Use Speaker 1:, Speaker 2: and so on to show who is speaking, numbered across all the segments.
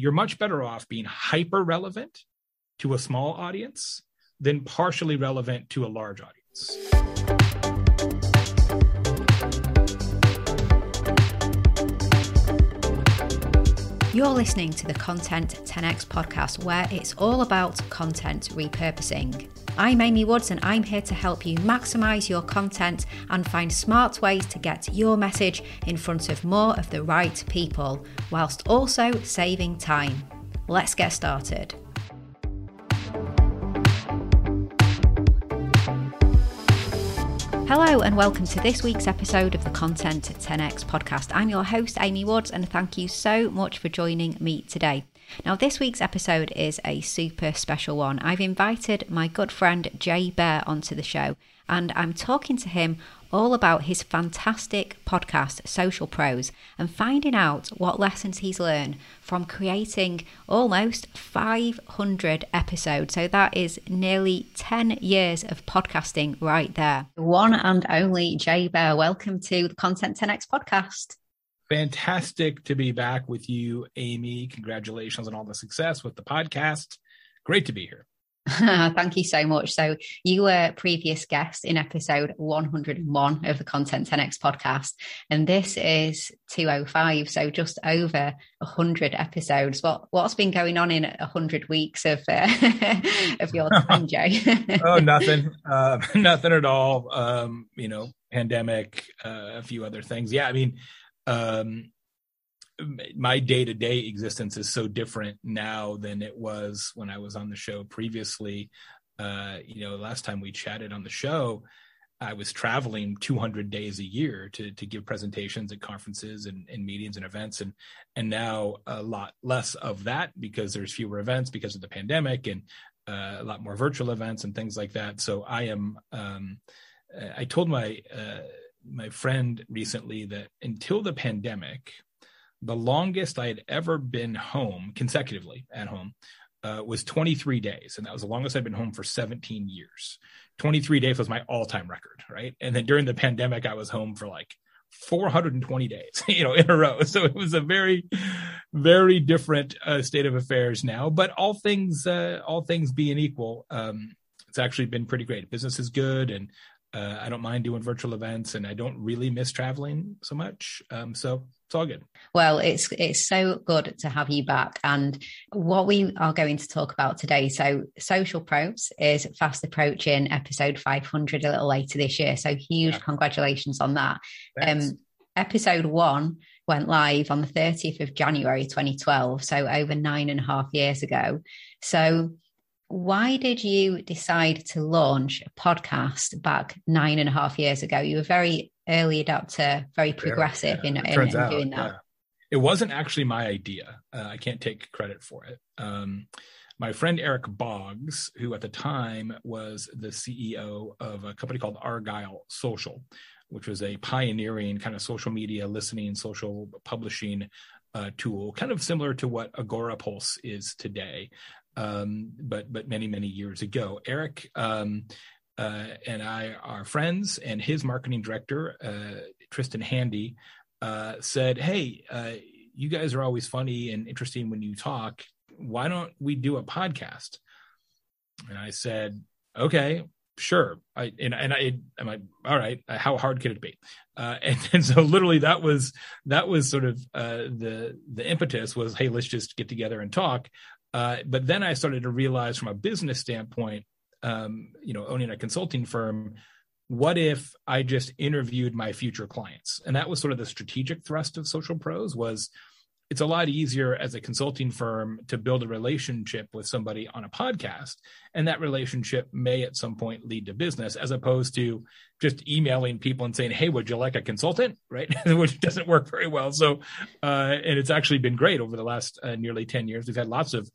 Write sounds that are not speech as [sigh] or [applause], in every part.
Speaker 1: you're much better off being hyper relevant to a small audience than partially relevant to a large audience.
Speaker 2: You're listening to the Content 10x podcast, where it's all about content repurposing. I'm Amy Woods, and I'm here to help you maximize your content and find smart ways to get your message in front of more of the right people, whilst also saving time. Let's get started. Hello, and welcome to this week's episode of the Content 10x podcast. I'm your host, Amy Woods, and thank you so much for joining me today. Now, this week's episode is a super special one. I've invited my good friend Jay Baer onto the show, and I'm talking to him all about his fantastic podcast, Social Pros, and finding out what lessons he's learned from creating almost 500 episodes. So that is nearly 10 years of podcasting right there. One and only Jay Baer, welcome to the Content 10X podcast.
Speaker 1: Fantastic to be back with you, Amy. Congratulations on all the success with the podcast. Great to be here. [laughs]
Speaker 2: Thank you so much. So, you were previous guest in episode 101 of the Content 10x podcast, and this is 205, so just over 100 episodes. What what's been going on in 100 weeks of uh, [laughs] of your time, Jay? [laughs]
Speaker 1: oh, nothing, uh, nothing at all. Um, you know, pandemic, uh, a few other things. Yeah, I mean, um, my day to day existence is so different now than it was when I was on the show previously. Uh, you know, last time we chatted on the show, I was traveling 200 days a year to to give presentations at conferences and, and meetings and events, and and now a lot less of that because there's fewer events because of the pandemic and uh, a lot more virtual events and things like that. So I am. Um, I told my uh, my friend recently that until the pandemic, the longest I had ever been home consecutively at home uh, was 23 days. And that was the longest I'd been home for 17 years. 23 days was my all time record. Right. And then during the pandemic, I was home for like 420 days, [laughs] you know, in a row. [laughs] So it was a very, very different uh, state of affairs now. But all things, uh, all things being equal, um, it's actually been pretty great. Business is good, and uh, I don't mind doing virtual events, and I don't really miss traveling so much. Um, so it's all good.
Speaker 2: Well, it's it's so good to have you back. And what we are going to talk about today, so Social Pros is fast approaching episode 500 a little later this year. So huge yeah. congratulations on that. Um, episode one went live on the 30th of January 2012, so over nine and a half years ago. So why did you decide to launch a podcast back nine and a half years ago? You were very early adopter, very progressive yeah, in, in, in out, doing that. Yeah.
Speaker 1: It wasn't actually my idea. Uh, I can't take credit for it. Um, my friend Eric Boggs, who at the time was the CEO of a company called Argyle Social, which was a pioneering kind of social media listening, social publishing uh, tool, kind of similar to what Agorapulse is today um, but but many many years ago. Eric um, uh, and I are friends, and his marketing director uh, Tristan Handy uh, said, "Hey, uh, you guys are always funny and interesting when you talk. Why don't we do a podcast?" And I said, "Okay." Sure, I and, and I am like, all right. How hard could it be? Uh, and, and [laughs] so literally that was that was sort of uh, the the impetus was, hey, let's just get together and talk. Uh, but then I started to realize from a business standpoint, um, you know, owning a consulting firm, what if I just interviewed my future clients? And that was sort of the strategic thrust of Social Pros was it's a lot easier as a consulting firm to build a relationship with somebody on a podcast. And that relationship may at some point lead to business as opposed to just emailing people and saying hey would you like a consultant? [laughs] Right? [laughs] Which doesn't work very well. So uh, and it's actually been great over the last uh, nearly 10 years. We've had lots of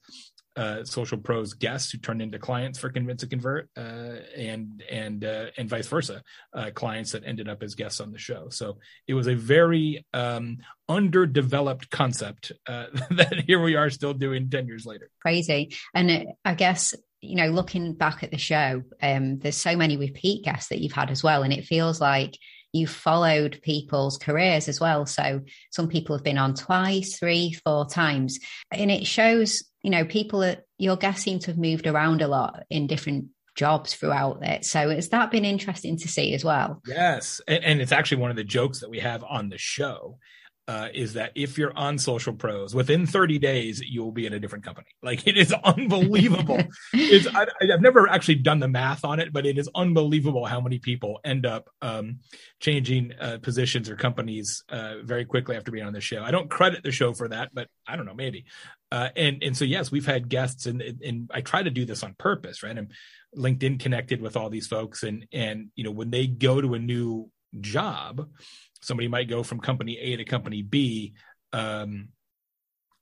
Speaker 1: uh, social pros guests who turned into clients for convince and convert uh, and and uh, and vice versa uh, clients that ended up as guests on the show. So it was a very um, underdeveloped concept uh, [laughs] that here we are still doing 10 years later.
Speaker 2: Crazy. And it, i guess you know looking back at the show um, there's so many repeat guests that you've had as well and it feels like you've followed people's careers as well. So some people have been on twice, three, four times. And it shows, you know, people that your guests seem to have moved around a lot in different jobs throughout it. So has that been interesting to see as well?
Speaker 1: Yes. And, and, it's actually one of the jokes that we have on the show uh, is that if you're on social pros within 30 days you'll be in a different company. [laughs] Like it is unbelievable. [laughs] It's I, have never actually done the math on it but it is unbelievable how many people end up um, changing uh, positions or companies uh, very quickly after being on the show. I don't credit the show for that but i don't know maybe. Uh, and and so yes we've had guests and and i try to do this on purpose right? I'm linkedin connected with all these folks and and you know when they go to a new job somebody might go from company A to company B. Um,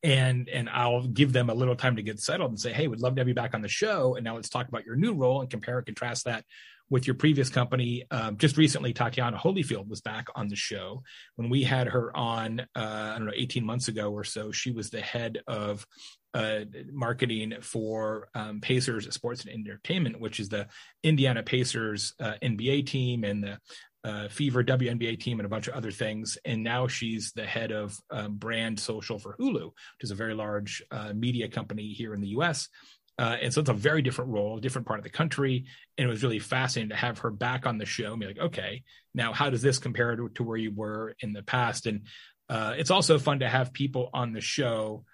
Speaker 1: and and I'll give them a little time to get settled and say, hey, we'd love to have you back on the show. And now let's talk about your new role and compare and contrast that with your previous company. Um, just recently, Tatiana Holyfield was back on the show. When we had her on, uh, I don't know, 18 months ago or so, she was the head of uh, marketing for um, Pacers Sports and Entertainment, which is the Indiana Pacers uh, NBA team and the uh, Fever WNBA team and a bunch of other things. And now she's the head of um, brand social for Hulu, which is a very large uh, media company here in the US. Uh, and so it's a very different role, different part of the country. And it was really fascinating to have her back on the show and be like, okay, now how does this compare to, to where you were in the past? And uh, it's also fun to have people on the show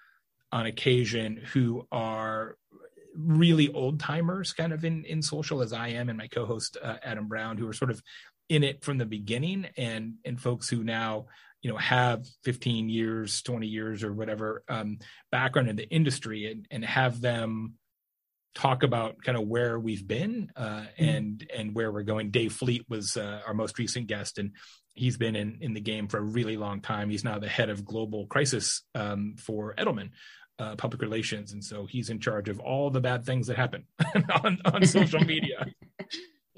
Speaker 1: on occasion who are really old timers kind of in in social as I am and my co-host uh, Adam Brown who are sort of in it from the beginning and and folks who now you know have 15 years 20 years or whatever um, background in the industry and, and have them talk about kind of where we've been uh, mm-hmm. and and where we're going. Dave fleet was uh, our most recent guest and he's been in in the game for a really long time. He's now the head of global crisis um, for edelman uh, public relations. And so he's in charge of all the bad things that happen [laughs] on, on [laughs] social media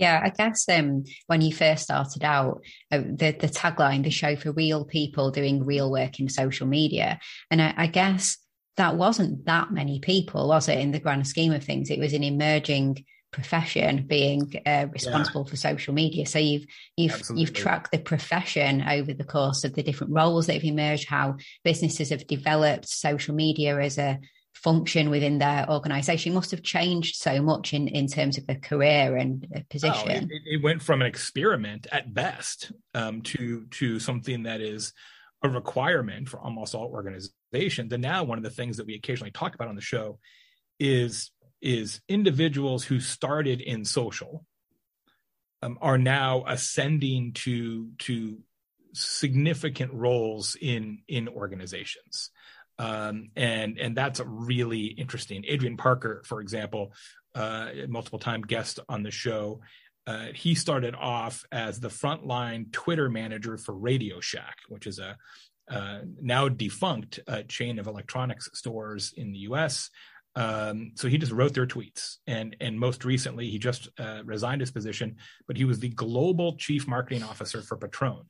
Speaker 2: Yeah, I guess um, when you first started out, uh, the the tagline, the show for real people doing real work in social media, and I, I, guess that wasn't that many people, was it? In the grand scheme of things, it was an emerging profession being uh, responsible yeah. for social media. So you've you've Absolutely. you've tracked the profession over the course of the different roles that have emerged, how businesses have developed social media as a function within their organization must have changed so much in, in terms of the career and the position.
Speaker 1: Oh, it, it, went from an experiment at best um, to to something that is a requirement for almost all organizations. And now one of the things that we occasionally talk about on the show is is individuals who started in social um, are now ascending to to significant roles in in organizations um, and and that's really interesting. Adrian Parker, for example, uh, multiple time guest on the show. Uh, he started off as the frontline Twitter manager for Radio Shack, which is a uh, now defunct uh, chain of electronics stores in the U.S. Um, so he just wrote their tweets, and and most recently he just uh, resigned his position, but he was the global chief marketing officer for Patron,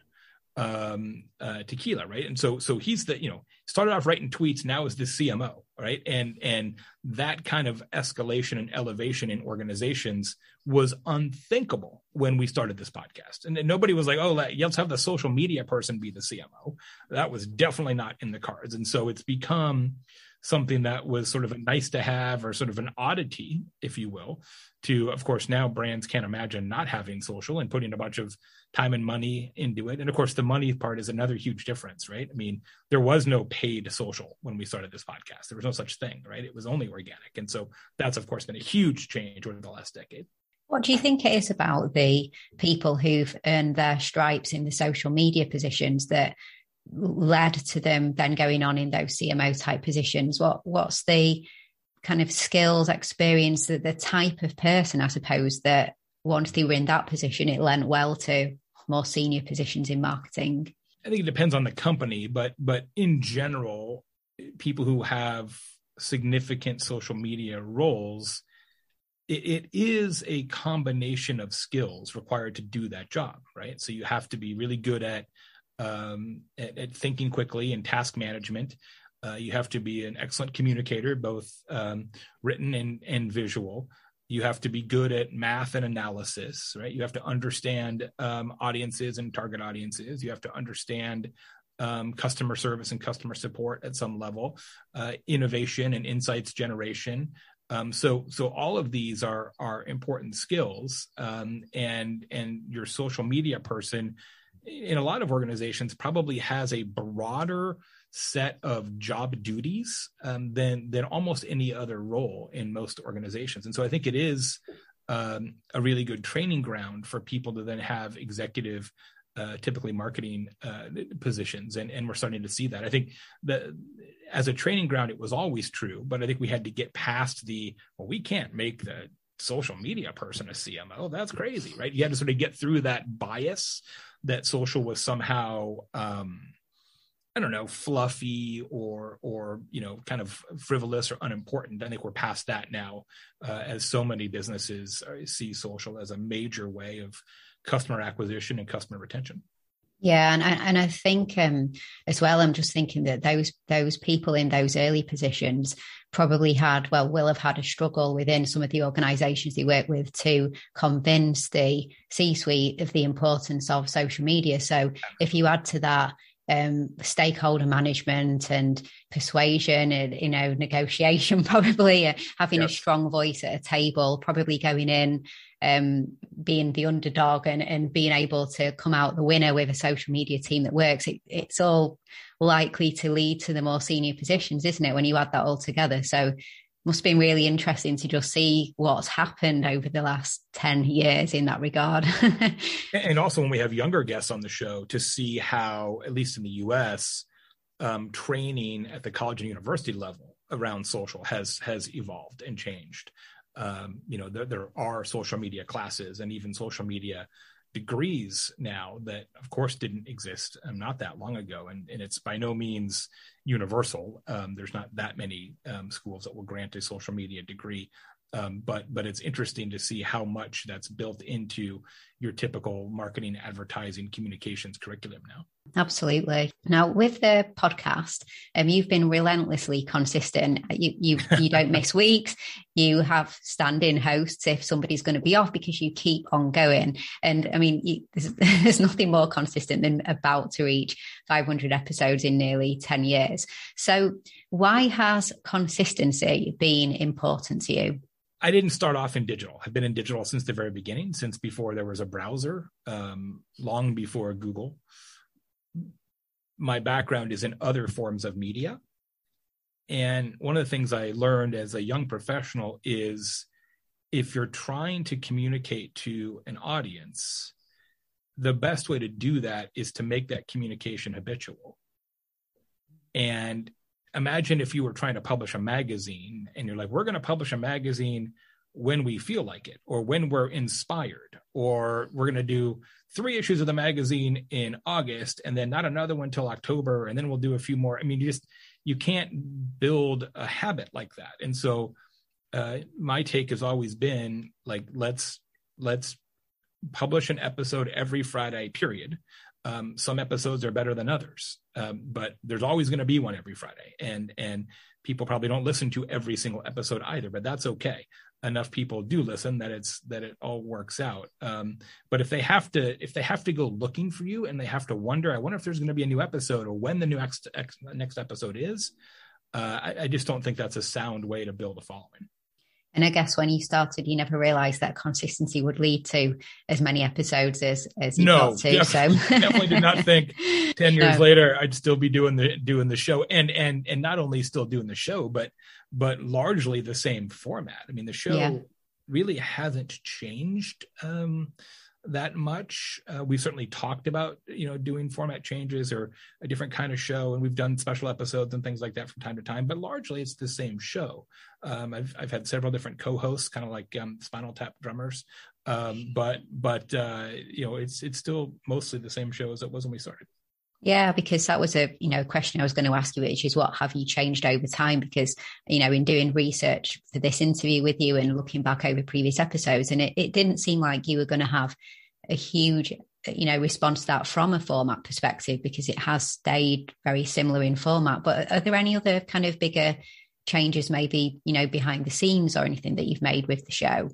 Speaker 1: um, uh, tequila, right? And so, so he's the, you know, started off writing tweets, now is the CMO, right? And and that kind of escalation and elevation in organizations was unthinkable when we started this podcast. And nobody was like, oh, let's have the social media person be the CMO. That was definitely not in the cards. And so it's become something that was sort of a nice to have or sort of an oddity, if you will, to, of course, now brands can't imagine not having social and putting a bunch of time and money into it. And of course, the money part is another huge difference, right? I mean, there was no paid social when we started this podcast. There was no such thing, right? It was only organic. And so that's, of course, been a huge change over the last decade.
Speaker 2: What do you think it is about the people who've earned their stripes in the social media positions that led to them then going on in those CMO type positions? What what's the kind of skills, experience, the, the type of person, I suppose, that once they were in that position, it lent well to more senior positions in marketing?
Speaker 1: I think it depends on the company, but but in general, people who have significant social media roles, it, it is a combination of skills required to do that job, right? So you have to be really good at um, at, at thinking quickly and task management. Uh, you have to be an excellent communicator, both um, written and, and visual. you have to be good at math and analysis right you have to understand um, audiences and target audiences you have to understand um, customer service and customer support at some level uh, innovation and insights generation um, so so all of these are are important skills um, and and your social media person in a lot of organizations probably has a broader set of job duties um, than than almost any other role in most organizations. And so I think it is um, a really good training ground for people to then have executive, uh, typically marketing uh, positions, and and we're starting to see that. I think that as a training ground, it was always true, but I think we had to get past the well, we can't make the social media person a CMO. That's crazy, right? You had to sort of get through that bias that social was somehow um, I don't know, fluffy or or you know, kind of frivolous or unimportant. I think we're past that now, uh, as so many businesses uh, see social as a major way of customer acquisition and customer retention.
Speaker 2: Yeah, and I, and I think um, as well, I'm just thinking that those those people in those early positions probably had, well, will have had a struggle within some of the organisations they work with to convince the C-suite of the importance of social media. So if you add to that um, stakeholder management and persuasion and you know negotiation [laughs] probably uh, having yep. a strong voice at a table probably going in um, being the underdog and, and being able to come out the winner with a social media team that works it, it's all likely to lead to the more senior positions isn't it when you add that all together so must have been really interesting to just see what's happened over the last 10 years in that regard. [laughs]
Speaker 1: and also when we have younger guests on the show to see how, at least in the US, um, training at the college and university level around social has has evolved and changed. Um, you know, there, there are social media classes and even social media degrees now that of course didn't exist um, not that long ago. And, and it's by no means universal. Um, there's not that many um, schools that will grant a social media degree. Um, but but it's interesting to see how much that's built into your typical marketing advertising communications curriculum now
Speaker 2: absolutely. Now with the podcast um, you've been relentlessly consistent. You you, you don't [laughs] miss weeks. You have stand-in hosts if somebody's going to be off because you keep on going. And i mean you, there's, [laughs] there's nothing more consistent than about to reach 500 episodes in nearly 10 years. So why has consistency been important to you?
Speaker 1: I didn't start off in digital. I've been in digital since the very beginning, since before there was a browser, um, long before Google. My background is in other forms of media. And one of the things I learned as a young professional is if you're trying to communicate to an audience, the best way to do that is to make that communication habitual. And imagine if you were trying to publish a magazine and you're like, we're going to publish a magazine when we feel like it or when we're inspired or we're going to do three issues of the magazine in august and then not another one till october and then we'll do a few more. I mean you just you can't build a habit like that. And so uh, my take has always been like let's let's publish an episode every friday period. Um, some episodes are better than others, um, but there's always going to be one every Friday, and and people probably don't listen to every single episode either, but that's okay. Enough people do listen that it's that it all works out. Um, but if they have to if they have to go looking for you and they have to wonder, I wonder if there's going to be a new episode or when the new next next episode is. Uh, I, I just don't think that's a sound way to build a following.
Speaker 2: And I guess when you started, you never realized that consistency would lead to as many episodes as as you
Speaker 1: no,
Speaker 2: got to.
Speaker 1: Def- so [laughs] definitely did not think [laughs] ten years no. later I'd still be doing the doing the show, and and and not only still doing the show, but but largely the same format. I mean, the show yeah. really hasn't changed. Um, that much. Uh, we've certainly talked about you know doing format changes or a different kind of show, and we've done special episodes and things like that from time to time. But largely, it's the same show. Um, I've I've had several different co-hosts, kind of like um, Spinal Tap drummers, um, but but uh, you know it's it's still mostly the same show as it was when we started.
Speaker 2: Yeah, because that was a you know question I was going to ask you, which is what have you changed over time? Because you know, in doing research for this interview with you and looking back over previous episodes, and it, it didn't seem like you were going to have a huge you know response to that from a format perspective because it has stayed very similar in format. But are there any other kind of bigger changes maybe you know behind the scenes or anything that you've made with the show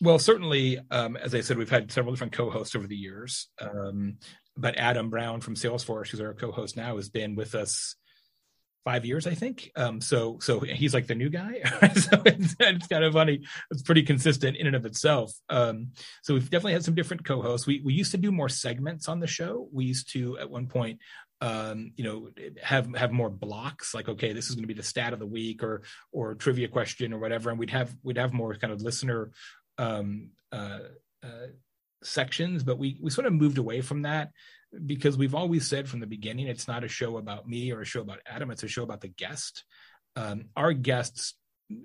Speaker 1: well certainly um, as i said we've had several different co-hosts over the years um, but adam brown from salesforce who's our co-host now has been with us five years, I think. Um, so so he's like the new guy. [laughs] so it's, it's, kind of funny. It's pretty consistent in and of itself. Um, so we've definitely had some different co-hosts. We we used to do more segments on the show. We used to at one point um, you know, have have more blocks. Like, okay, this is going to be the stat of the week, or or trivia question, or whatever. And we'd have we'd have more kind of listener um, uh, uh, sections. But we we sort of moved away from that because we've always said from the beginning it's not a show about me or a show about Adam. It's a show about the guest. Um, our guests,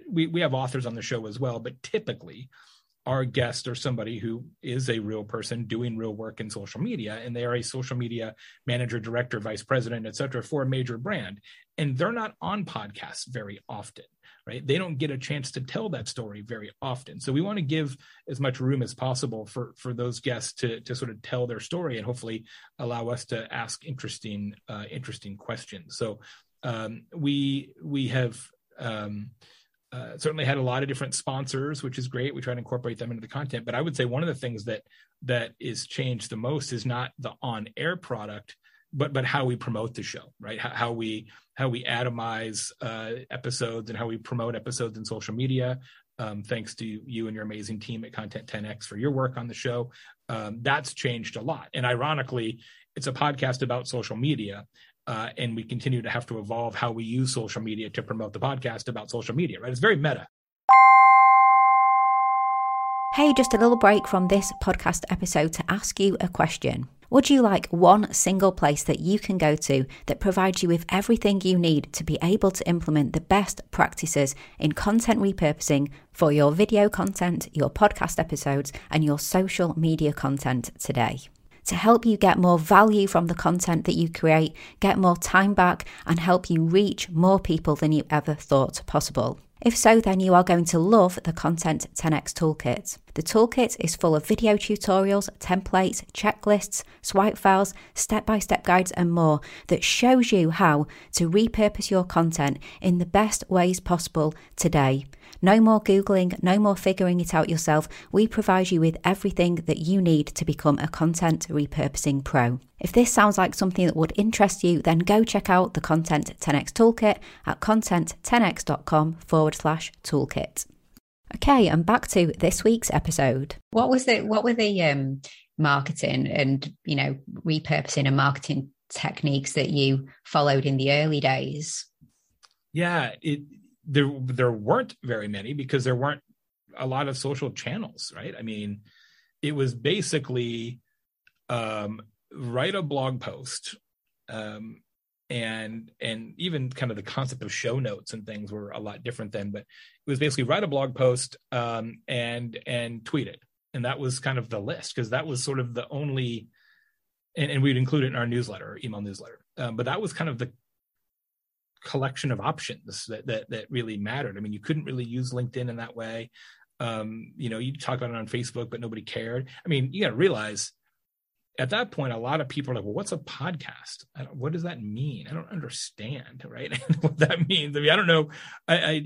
Speaker 1: we we have authors on the show as well, but typically our guests are somebody who is a real person doing real work in social media and they are a social media manager director vice president et cetera for a major brand and they're not on podcasts very often right they don't get a chance to tell that story very often so we want to give as much room as possible for for those guests to to sort of tell their story and hopefully allow us to ask interesting uh, interesting questions so um, we we have um, uh, certainly had a lot of different sponsors, which is great. We try to incorporate them into the content. But I would say one of the things that that is changed the most is not the on air product, but but how we promote the show, right? How, how we how we atomize uh, episodes and how we promote episodes in social media. Um, thanks to you and your amazing team at Content 10x for your work on the show. Um, that's changed a lot. And ironically, it's a podcast about social media, uh, and we continue to have to evolve how we use social media to promote the podcast about social media, right? It's very meta.
Speaker 2: Hey, just a little break from this podcast episode to ask you a question. Would you like one single place that you can go to that provides you with everything you need to be able to implement the best practices in content repurposing for your video content, your podcast episodes, and your social media content today? to help you get more value from the content that you create, get more time back, and help you reach more people than you ever thought possible. If so, then you are going to love the Content 10x Toolkit. The toolkit is full of video tutorials, templates, checklists, swipe files, step by step guides, and more that shows you how to repurpose your content in the best ways possible today. No more Googling, no more figuring it out yourself. We provide you with everything that you need to become a content repurposing pro. If this sounds like something that would interest you, then go check out the Content 10x Toolkit at content10x.com forward slash toolkit. Okay, and back to this week's episode. What was the what were the um, marketing and you know repurposing and marketing techniques that you followed in the early days?
Speaker 1: Yeah, it there there weren't very many because there weren't a lot of social channels, right? I mean, it was basically um, write a blog post, um, and and even kind of the concept of show notes and things were a lot different then. But it was basically write a blog post um, and and tweet it, and that was kind of the list because that was sort of the only, and, and we'd include it in our newsletter, or email newsletter. Um, but that was kind of the collection of options that, that that really mattered. I mean, you couldn't really use LinkedIn in that way. Um, you know, you talk about it on Facebook, but nobody cared. I mean, you got to realize at that point, a lot of people are like, "Well, what's a podcast? what does that mean? I don't understand, [laughs] right? [laughs] what that means. I mean, I don't know. I, I,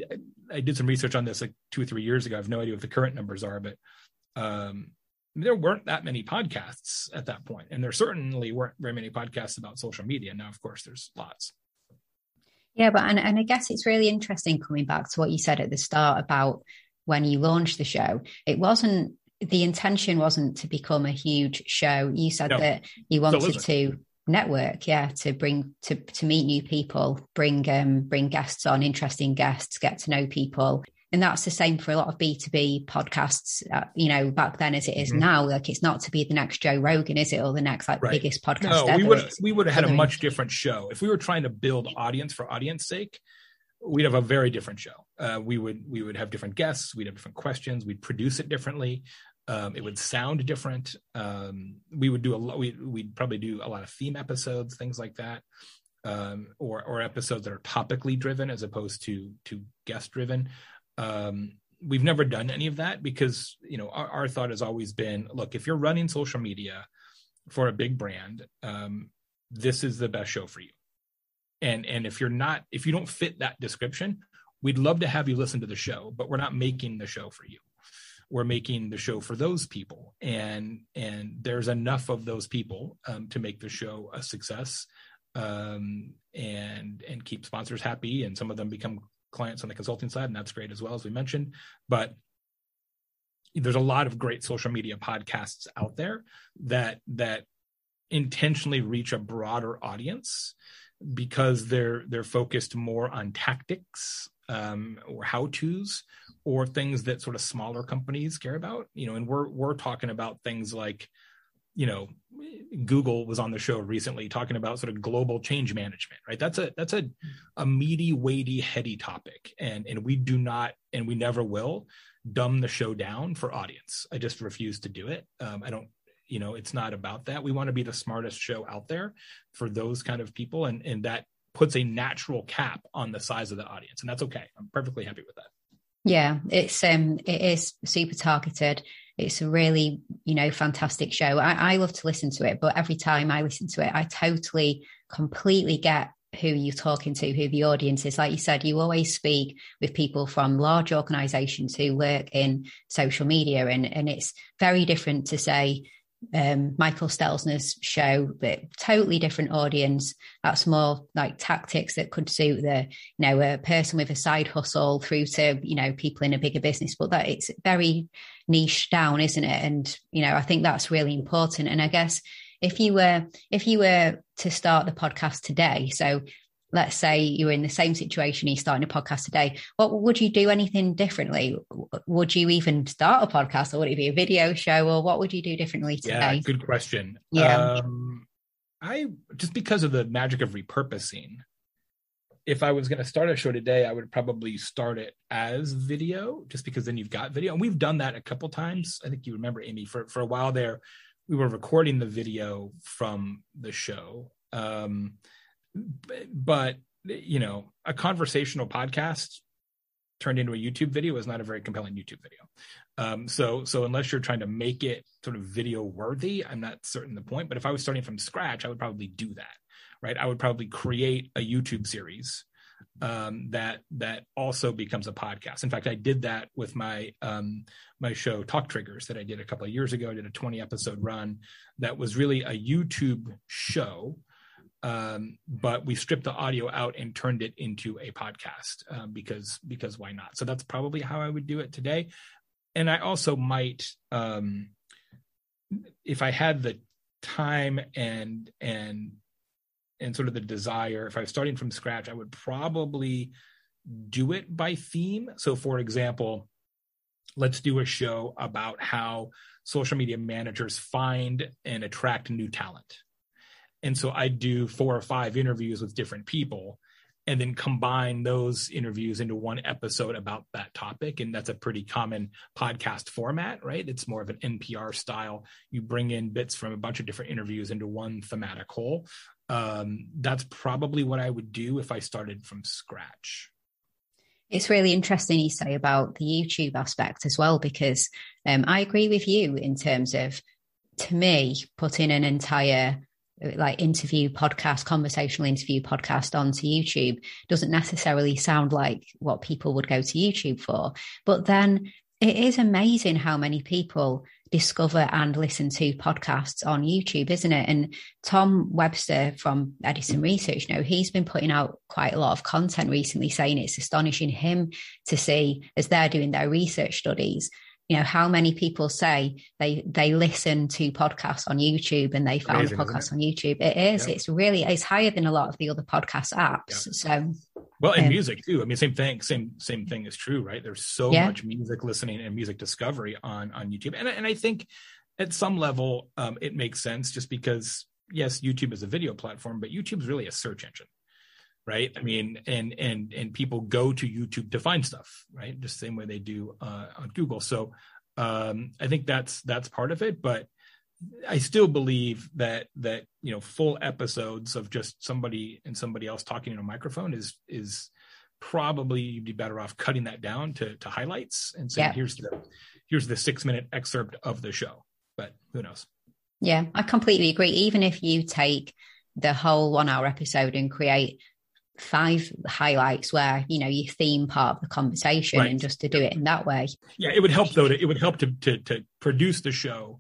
Speaker 1: I did some research on this like two or three years ago. I have no idea what the current numbers are, but um, there weren't that many podcasts at that point, and there certainly weren't very many podcasts about social media. Now, of course, there's lots.
Speaker 2: Yeah, but and, and I guess it's really interesting coming back to what you said at the start about when you launched the show. It wasn't the intention wasn't to become a huge show. You said no. that you wanted to network, yeah, to bring to to meet new people, bring um bring guests on, interesting guests, get to know people and that's the same for a lot of b2b podcasts uh, you know back then as it is mm-hmm. now like it's not to be the next joe rogan is it or the next like right. biggest podcast
Speaker 1: no, we would we would have had a much different show. If we were trying to build audience for audience sake we'd have a very different show. Uh, we would we would have different guests we'd have different questions we'd produce it differently um, it would sound different um, we would do a lot we, we'd probably do a lot of theme episodes things like that um, or or episodes that are topically driven as opposed to to guest driven um, we've never done any of that because you know our, our, thought has always been look if you're running social media for a big brand um, this is the best show for you and and if you're not if you don't fit that description we'd love to have you listen to the show, but we're not making the show for you. We're making the show for those people, and and there's enough of those people um, to make the show a success, um, and and keep sponsors happy, and some of them become clients on the consulting side, and that's great as well as we mentioned. But there's a lot of great social media podcasts out there that that intentionally reach a broader audience because they're they're focused more on tactics um, or how tos or things that sort of smaller companies care about you know and we're we're talking about things like you know google was on the show recently talking about sort of global change management right? That's a that's a a meaty weighty heady topic. And and we do not and we never will dumb the show down for audience. I just refuse to do it. Um, i don't you know it's not about that. We want to be the smartest show out there for those kind of people. And and that puts a natural cap on the size of the audience. And that's okay. I'm perfectly happy with that.
Speaker 2: Yeah it's um it is super targeted it's a really you know fantastic show I, I love to listen to it but every time i listen to it i totally completely get who you're talking to, who the audience is. Like you said, you always speak with people from large organizations who work in social media, and, and it's very different to say, um, Michael Stelzner's show, but totally different audience. That's more like tactics that could suit the, you know, a person with a side hustle through to, you know, people in a bigger business. But that it's very niche down, isn't it? And, you know, I think that's really important. And I guess if you were, if you were to start the podcast today, so let's say you were in the same situation, you're starting a podcast today, what would you do anything differently? Would you even start a podcast or would it be a video show or what would you do differently today?
Speaker 1: Yeah, good question.
Speaker 2: Yeah.
Speaker 1: Um, I just because of the magic of repurposing, if I was going to start a show today, I would probably start it as video, just because then you've got video. And we've done that a couple times. I think you remember, Amy, for for a while there, we were recording the video from the show. Um, but you know a conversational podcast turned into a youtube video is not a very compelling youtube video. Um, so so unless you're trying to make it sort of video worthy i'm not certain the point but if i was starting from scratch i would probably do that right? I would probably create a youtube series um, that that also becomes a podcast. In fact i did that with my um, my show talk triggers that i did a couple of years ago. I did a 20 episode run that was really a youtube show um, but we stripped the audio out and turned it into a podcast um, because because why not? So that's probably how I would do it today. And I also might, um, if I had the time and and and sort of the desire, if I was starting from scratch, I would probably do it by theme. So, for example, let's do a show about how social media managers find and attract new talent and so I do four or five interviews with different people and then combine those interviews into one episode about that topic. And that's a pretty common podcast format, right? It's more of an NPR style. You bring in bits from a bunch of different interviews into one thematic whole. Um, that's probably what I would do if I started from scratch.
Speaker 2: It's really interesting you say about the YouTube aspect as well, because um, I agree with you in terms of, to me, putting an entire like interview podcast, conversational interview podcast onto YouTube doesn't necessarily sound like what people would go to YouTube for. But then it is amazing how many people discover and listen to podcasts on YouTube, isn't it? And Tom Webster from Edison Research, you know, he's been putting out quite a lot of content recently saying it's astonishing him to see as they're doing their research studies you know how many people say they they listen to podcasts on youtube and they found Amazing, a podcast on youtube. It is. Yeah. it's really it's higher than a lot of the other podcast apps. Yeah. so
Speaker 1: well and um, music too. I mean same thing same same thing is true right? There's so yeah. much music listening and music discovery on on youtube. And, and i think at some level um, it makes sense just because yes youtube is a video platform but youtube's really a search engine right? I mean and and and people go to youtube to find stuff right? Just the same way they do uh, on google. So um, i think that's that's part of it but i still believe that that you know full episodes of just somebody and somebody else talking in a microphone is is probably you'd be better off cutting that down to to highlights and saying yeah. here's the here's the six minute excerpt of the show. But who knows?
Speaker 2: Yeah i completely agree. Even if you take the whole one hour episode and create five highlights where you know you theme part of the conversation right. and just to do it in that way
Speaker 1: yeah it would help though to, it would help to, to to produce the show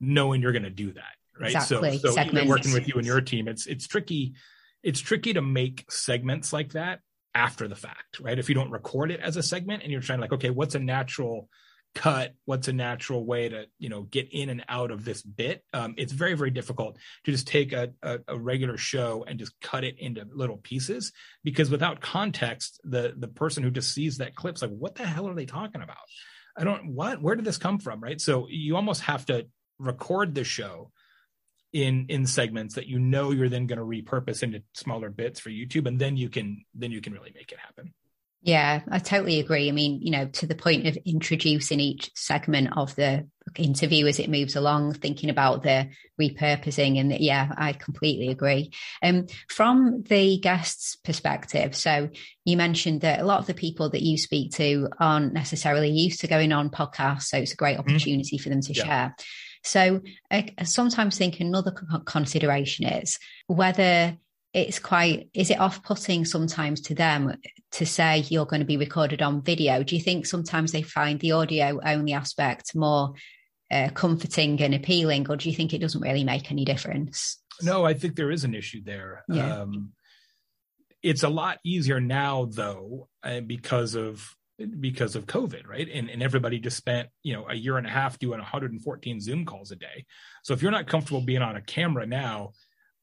Speaker 1: knowing you're going to do that right
Speaker 2: exactly.
Speaker 1: so so working with you and your team it's it's tricky it's tricky to make segments like that after the fact right if you don't record it as a segment and you're trying like okay what's a natural cut what's a natural way to you know get in and out of this bit? Um, it's very very difficult to just take a, a, a, regular show and just cut it into little pieces because without context the the person who just sees that clip's like what the hell are they talking about? I don't what where did this come from? Right? So you almost have to record the show in in segments that you know you're then going to repurpose into smaller bits for youtube and then you can then you can really make it happen
Speaker 2: yeah, I totally agree. I mean, you know, to the point of introducing each segment of the interview as it moves along, thinking about the repurposing, and yeah, I completely agree. Um, from the guest's perspective, so you mentioned that a lot of the people that you speak to aren't necessarily used to going on podcasts, so it's a great mm-hmm. opportunity mm-hmm. for them to yeah. share. So I sometimes think another consideration is whether it's quite is it off-putting sometimes to them to say you're going to be recorded on video? Do you think sometimes they find the audio only aspect more uh, comforting and appealing or do you think it doesn't really make any difference?
Speaker 1: No i think there is an issue there. Yeah. um, it's a lot easier now though uh, because of because of covid right? And, and everybody just spent you know a year and a half doing 114 zoom calls a day. So if you're not comfortable being on a camera now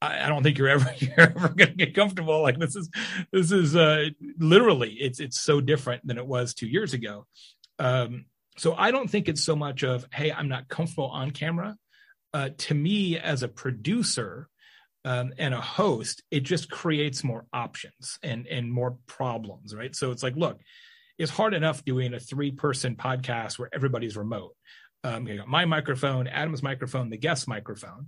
Speaker 1: I, I don't think you're ever [laughs] you're ever going to get comfortable. Like this is this is uh, literally it's it's so different than it was two years ago. Um, so I don't think it's so much of hey I'm not comfortable on camera. Uh, to me as a producer um, and a host, it just creates more options and and more problems, right? So it's like, look, it's hard enough doing a three person podcast where everybody's remote. Um, you got my microphone, Adam's microphone, the guest microphone.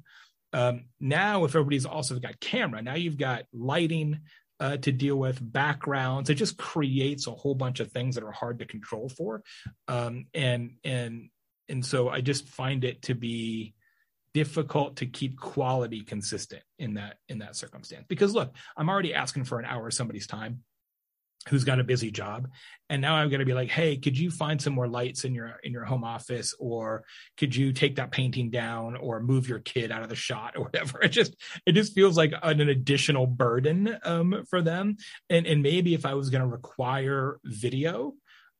Speaker 1: Um, now, if everybody's also got camera, now you've got lighting uh, to deal with, backgrounds. It just creates a whole bunch of things that are hard to control for, um, and and and so I just find it to be difficult to keep quality consistent in that in that circumstance. Because look, I'm already asking for an hour of somebody's time who's got a busy job. And now i'm going to be like hey could you find some more lights in your in your home office? Or could you take that painting down or move your kid out of the shot or whatever? [laughs] It just it just feels like an, an additional burden um, for them. And and maybe if i was going to require video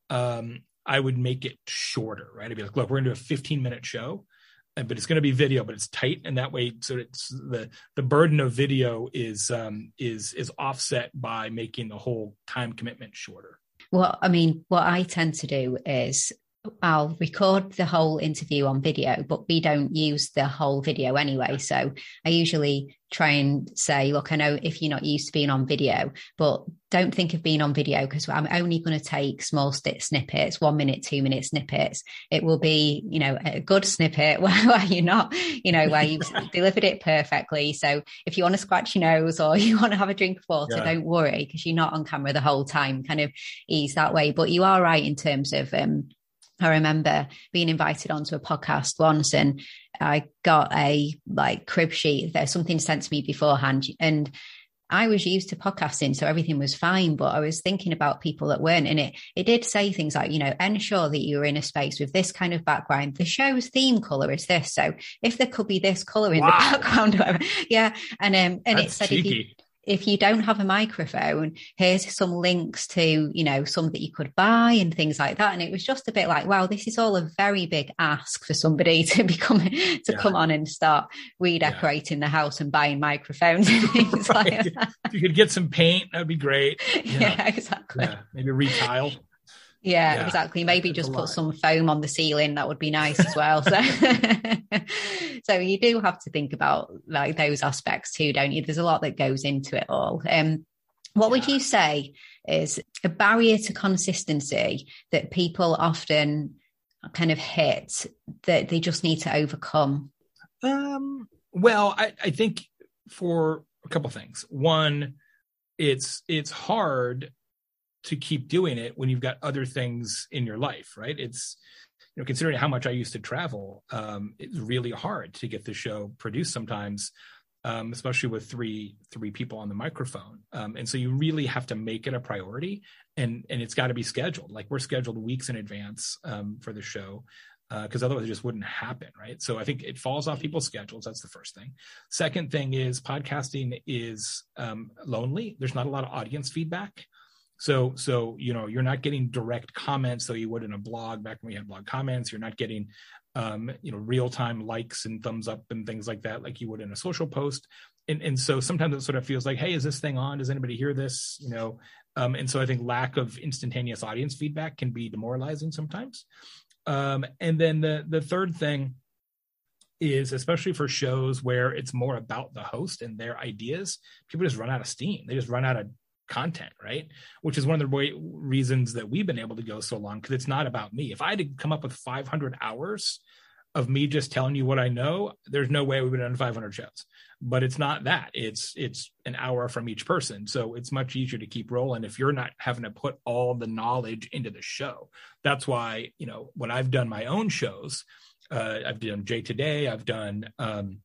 Speaker 1: um, i would make it shorter right? I'd be like look we're going to do a 15 minute show but it's going to be video, but it's tight, and that way, so it's the the burden of video is um, is is offset by making the whole time commitment shorter.
Speaker 2: Well, I mean, what I tend to do is I'll record the whole interview on video, but we don't use the whole video anyway. So I usually try and say, look, I know if you're not used to being on video, but don't think of being on video because I'm only going to take small snippets, one minute, two minute snippets. It will be, you know, a good snippet [laughs] where, you're not, you know, where you've [laughs] delivered it perfectly. So if you want to scratch your nose or [laughs] you want to have a drink of water, yeah. don't worry because you're not on camera the whole time, kind of ease that way. But you are right in terms of, um, I remember being invited onto a podcast once and I got a like crib sheet. There's something sent to me beforehand and I was used to podcasting, so everything was fine. But I was thinking about people that weren't, in it it did say things like, you know, ensure that you're in a space with this kind of background. The show's theme color is this, so if there could be this color in wow. the [laughs] background, whatever, yeah. And um, and That's it said cheeky. if you if you don't have a microphone, here's some links to, you know, some that you could buy and things like that. And it was just a bit like, wow, this is all a very big ask for somebody [laughs] to become to yeah. come on and start redecorating yeah. the house and buying microphones and [laughs] things right. like that.
Speaker 1: If you could get some paint, that'd be great. [laughs]
Speaker 2: Yeah, yeah exactly.
Speaker 1: maybe retile.
Speaker 2: Yeah, yeah, exactly. Maybe just put some foam on the ceiling. That would be nice as well. So, so you do have to think about like those aspects too, don't you? There's a lot that goes into it all. Um, what yeah. would you say is a barrier to consistency that people often kind of hit that they just need to overcome?
Speaker 1: Um, well, I, I think for a couple things. One, it's it's hard to keep doing it when you've got other things in your life, right? It's you know, considering how much I used to travel, um, it's really hard to get the show produced sometimes. um, especially with three three people on the microphone. Um, and so you really have to make it a priority, and and it's got to be scheduled. Like we're scheduled weeks in advance um, for the show because uh, otherwise it just wouldn't happen, right? So I think it falls off people's schedules. That's the first thing. Second thing is podcasting is um, lonely. There's not a lot of audience feedback. So, so you know, you're not getting direct comments, though you would in a blog. Back when we had blog comments, you're not getting, um, you know, real time likes and thumbs up and things like that, like you would in a social post. And and so sometimes it sort of feels like, hey, is this thing on? Does anybody hear this? You know, um, and so I think lack of instantaneous audience feedback can be demoralizing sometimes. Um, and then the the third thing is especially for shows where it's more about the host and their ideas, people just run out of steam. They just run out of content, right? Which is one of the way, reasons that we've been able to go so long because it's not about me. If I had to come up with 500 hours of me just telling you what I know, there's no way we would have done 500 shows. But it's not that. It's it's an hour from each person, so it's much easier to keep rolling if you're not having to put all the knowledge into the show. That's why you know when I've done my own shows, uh, I've done Jay Today, I've done um,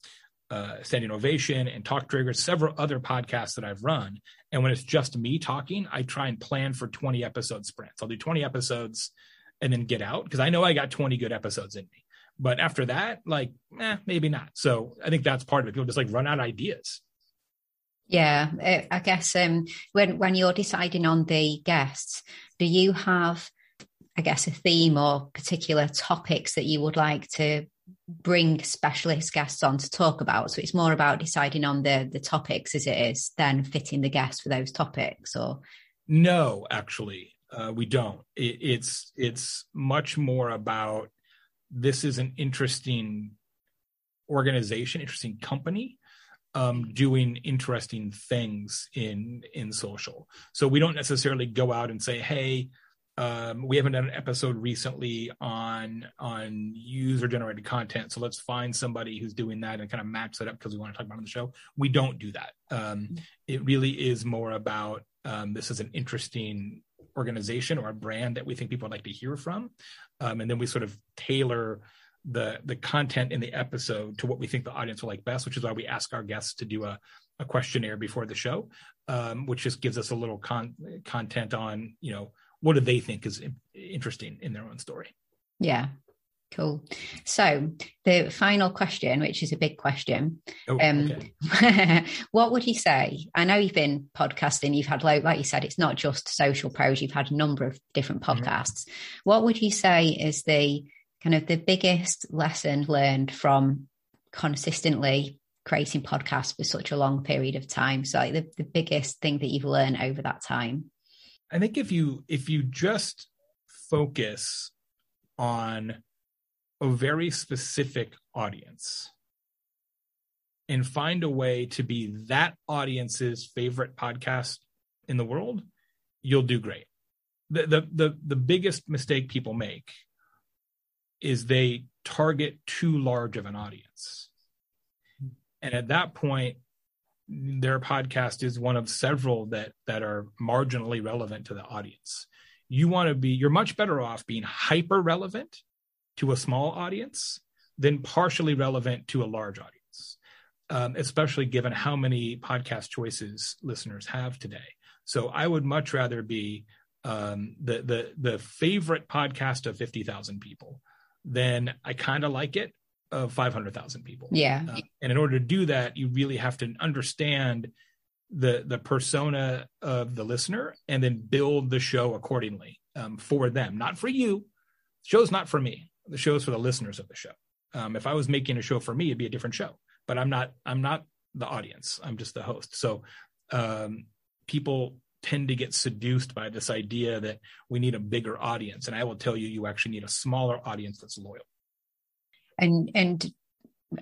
Speaker 1: uh, Standing Ovation and Talk Triggers, several other podcasts that I've run. And when it's just me talking, I try and plan for 20 episode sprints. I'll do 20 episodes and then get out because I know I got 20 good episodes in me. But after that, like, eh, maybe not. So I think that's part of it. People just like run out ideas.
Speaker 2: Yeah, uh, I guess um, when when you're deciding on the guests, do you have, I guess, a theme or particular topics that you would like to bring specialist guests on to talk about. So it's more about deciding on the the topics as it is than fitting the guests for those topics. Or
Speaker 1: no, actually, uh, we don't. It, it's it's much more about this is an interesting organization, interesting company um, doing interesting things in in social. So we don't necessarily go out and say, "Hey, um, we haven't done an episode recently on on user generated content so let's find somebody who's doing that and kind of match that up because we want to talk about on the show. We don't do that. Um, mm-hmm. it really is more about um, this is an interesting organization or a brand that we think people would like to hear from. Um, and then we sort of tailor the the content in the episode to what we think the audience will like best which is why we ask our guests to do a, a questionnaire before the show um, which just gives us a little con- content on you know what do they think is interesting in their own story
Speaker 2: yeah cool so the final question which is a big question oh, um, okay. [laughs] what would you say i know you've been podcasting you've had like, you said it's not just social pros you've had a number of different mm-hmm. podcasts mm-hmm. what would you say is the kind of the biggest lesson learned from consistently creating podcasts for such a long period of time so like the, the biggest thing that you've learned over that time
Speaker 1: I think if you if you just focus on a very specific audience and find a way to be that audience's favorite podcast in the world, you'll do great. The the the, the biggest mistake people make is they target too large of an audience. And at that point, their podcast is one of several that that are marginally relevant to the audience. You want to be you're much better off being hyper relevant to a small audience than partially relevant to a large audience. Um, especially given how many podcast choices listeners have today. So I would much rather be um, the the the favorite podcast of fifty thousand people than I kind of like it, of 500,000 people.
Speaker 2: Yeah. Uh,
Speaker 1: and in order to do that, you really have to understand the the persona of the listener and then build the show accordingly um, for them, not for you. The show's not for me. The show is for the listeners of the show. Um, if I was making a show for me, it'd be a different show. But I'm not. I'm not the audience. I'm just the host. So um, people tend to get seduced by this idea that we need a bigger audience, and I will tell you, you actually need a smaller audience that's loyal
Speaker 2: and and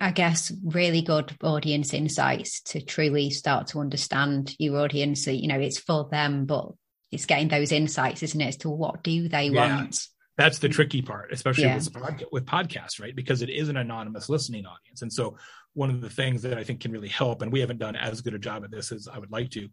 Speaker 2: I guess really good audience insights to truly start to understand your audience. You know, it's for them, but it's getting those insights, isn't it, as to what do they yeah. want?
Speaker 1: That's the tricky part, especially yeah. with, with podcasts, right? Because it is an anonymous listening audience. And so one of the things that I think can really help, and we haven't done as good a job at this as I would like to,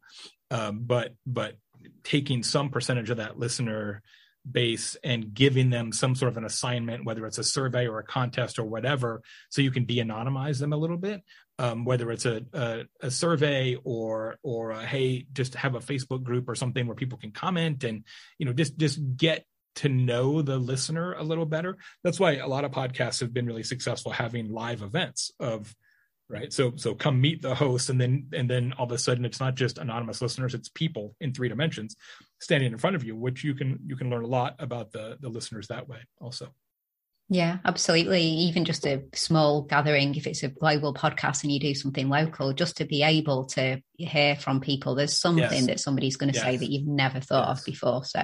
Speaker 1: um, but but taking some percentage of that listener base and giving them some sort of an assignment, whether it's a survey or a contest or whatever, so you can de-anonymize them a little bit. um, whether it's a, a, a survey or or a, hey, just have a Facebook group or something where people can comment and you know just just get to know the listener a little better. That's why a lot of podcasts have been really successful having live events of right so so come meet the host and then and then all of a sudden it's not just anonymous listeners it's people in three dimensions standing in front of you which you can you can learn a lot about the the listeners that way also
Speaker 2: yeah, absolutely. Even just a small gathering, if it's a global podcast and you do something local, just to be able to hear from people, there's something yes. that somebody's going to yes. say that you've never thought yes. of before. So,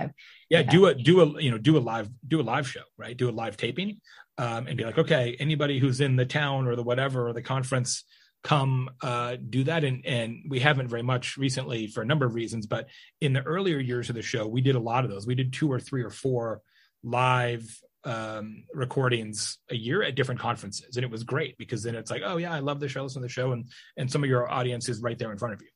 Speaker 1: yeah, yeah, do a do a you know do a live do a live show, right? Do a live taping, um, and be like, okay, anybody who's in the town or the whatever or the conference, come uh, do that. And and we haven't very much recently for a number of reasons, but in the earlier years of the show, we did a lot of those. We did two or three or four live um, recordings a year at different conferences, and it was great because then it's like, oh yeah, I love the show, listen to the show, and and some of your audience is right there in front of you.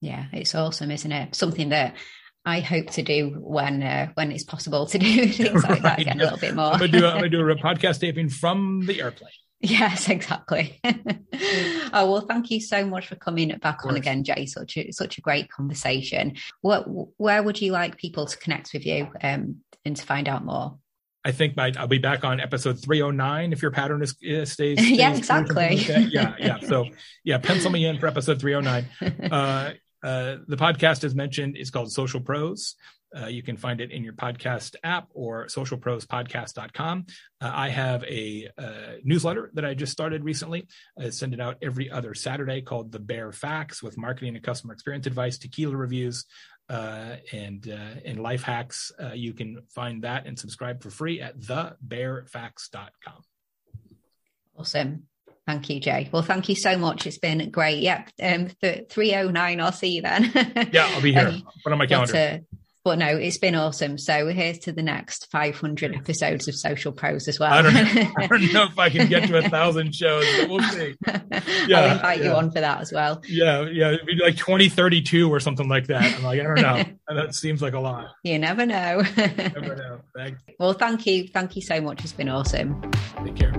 Speaker 2: Yeah, it's awesome, isn't it? Something that I hope to do when uh, when it's possible to do [laughs] things like right. that again a little bit more.
Speaker 1: I'm gonna do I'm gonna do a [laughs] podcast taping from the airplane.
Speaker 2: Yes, exactly. [laughs] oh well, thank you so much for coming back on again, Jay. Such a such a great conversation. What where would you like people to connect with you um, and to find out more?
Speaker 1: I think my, I'll be back on episode 309 if your pattern is, uh, stays,
Speaker 2: stays. yeah, exactly.
Speaker 1: Like yeah, yeah. So, yeah, pencil me in for episode 309. Uh, uh, the podcast, as mentioned, is called Social Pros. Uh, you can find it in your podcast app or socialprospodcast.com. Uh, I have a uh, newsletter that I just started recently. I send it out every other Saturday called The Baer Facts with marketing and customer experience advice, tequila reviews, uh, and uh, and life hacks. Uh, you can find that and subscribe for free at thebaerfacts.com.
Speaker 2: Awesome. Thank you, Jay. Well, thank you so much. It's been great. Yep. Um, 309, I'll see you then.
Speaker 1: yeah, I'll be here. [laughs] Um, Put on my calendar. But, uh,
Speaker 2: but no, it's been awesome. So here's to the next 500 episodes of Social Pros as well. I
Speaker 1: don't, know, [laughs] I don't know if I can get to a thousand shows, but we'll see. [laughs]
Speaker 2: Yeah, I'll invite yeah. you on for that as well.
Speaker 1: Yeah, yeah, it'd be like 2032 or something like that. I'm like, I don't know. that seems like a lot.
Speaker 2: You never know.
Speaker 1: never know. Thanks.
Speaker 2: Well, thank you. Thank you so much. It's been awesome.
Speaker 1: Take care.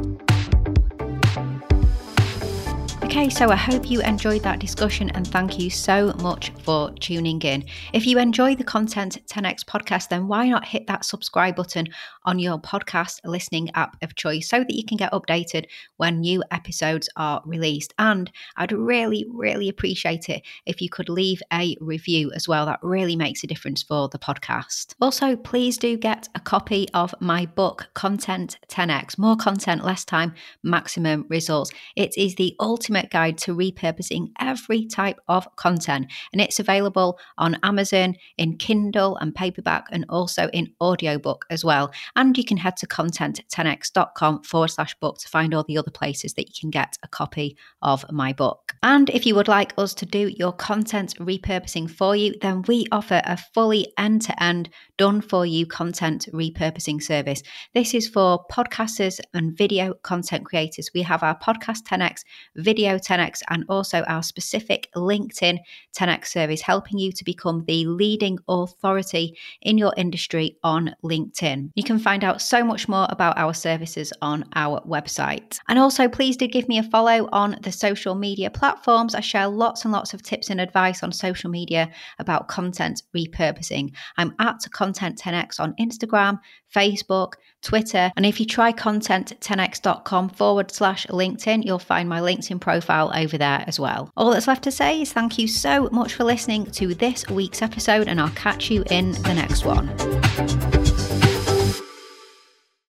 Speaker 2: Okay, so I hope you enjoyed that discussion and thank you so much for tuning in. If you enjoy the Content 10x podcast, then why not hit that subscribe button on your podcast listening app of choice so that you can get updated when new episodes are released? And I'd really, really appreciate it if you could leave a review as well. That really makes a difference for the podcast. Also, please do get a copy of my book, Content 10x More Content, Less Time, Maximum Results. It is the ultimate guide to repurposing every type of content. And it's available on Amazon in Kindle and paperback and also in audiobook as well. And you can head to content10x.com forward slash book to find all the other places that you can get a copy of my book. And if you would like us to do your content repurposing for you, then we offer a fully end to end, done for you content repurposing service. This is for podcasters and video content creators. We have our Podcast 10x video 10x and also our specific LinkedIn 10x service, helping you to become the leading authority in your industry on LinkedIn. You can find out so much more about our services on our website. And also, please do give me a follow on the social media platforms. I share lots and lots of tips and advice on social media about content repurposing. I'm at Content 10x on Instagram, Facebook, Twitter. And if you try content10x.com forward slash LinkedIn, you'll find my LinkedIn profile over there as well. All that's left to say is thank you so much for listening to this week's episode, and I'll catch you in the next one.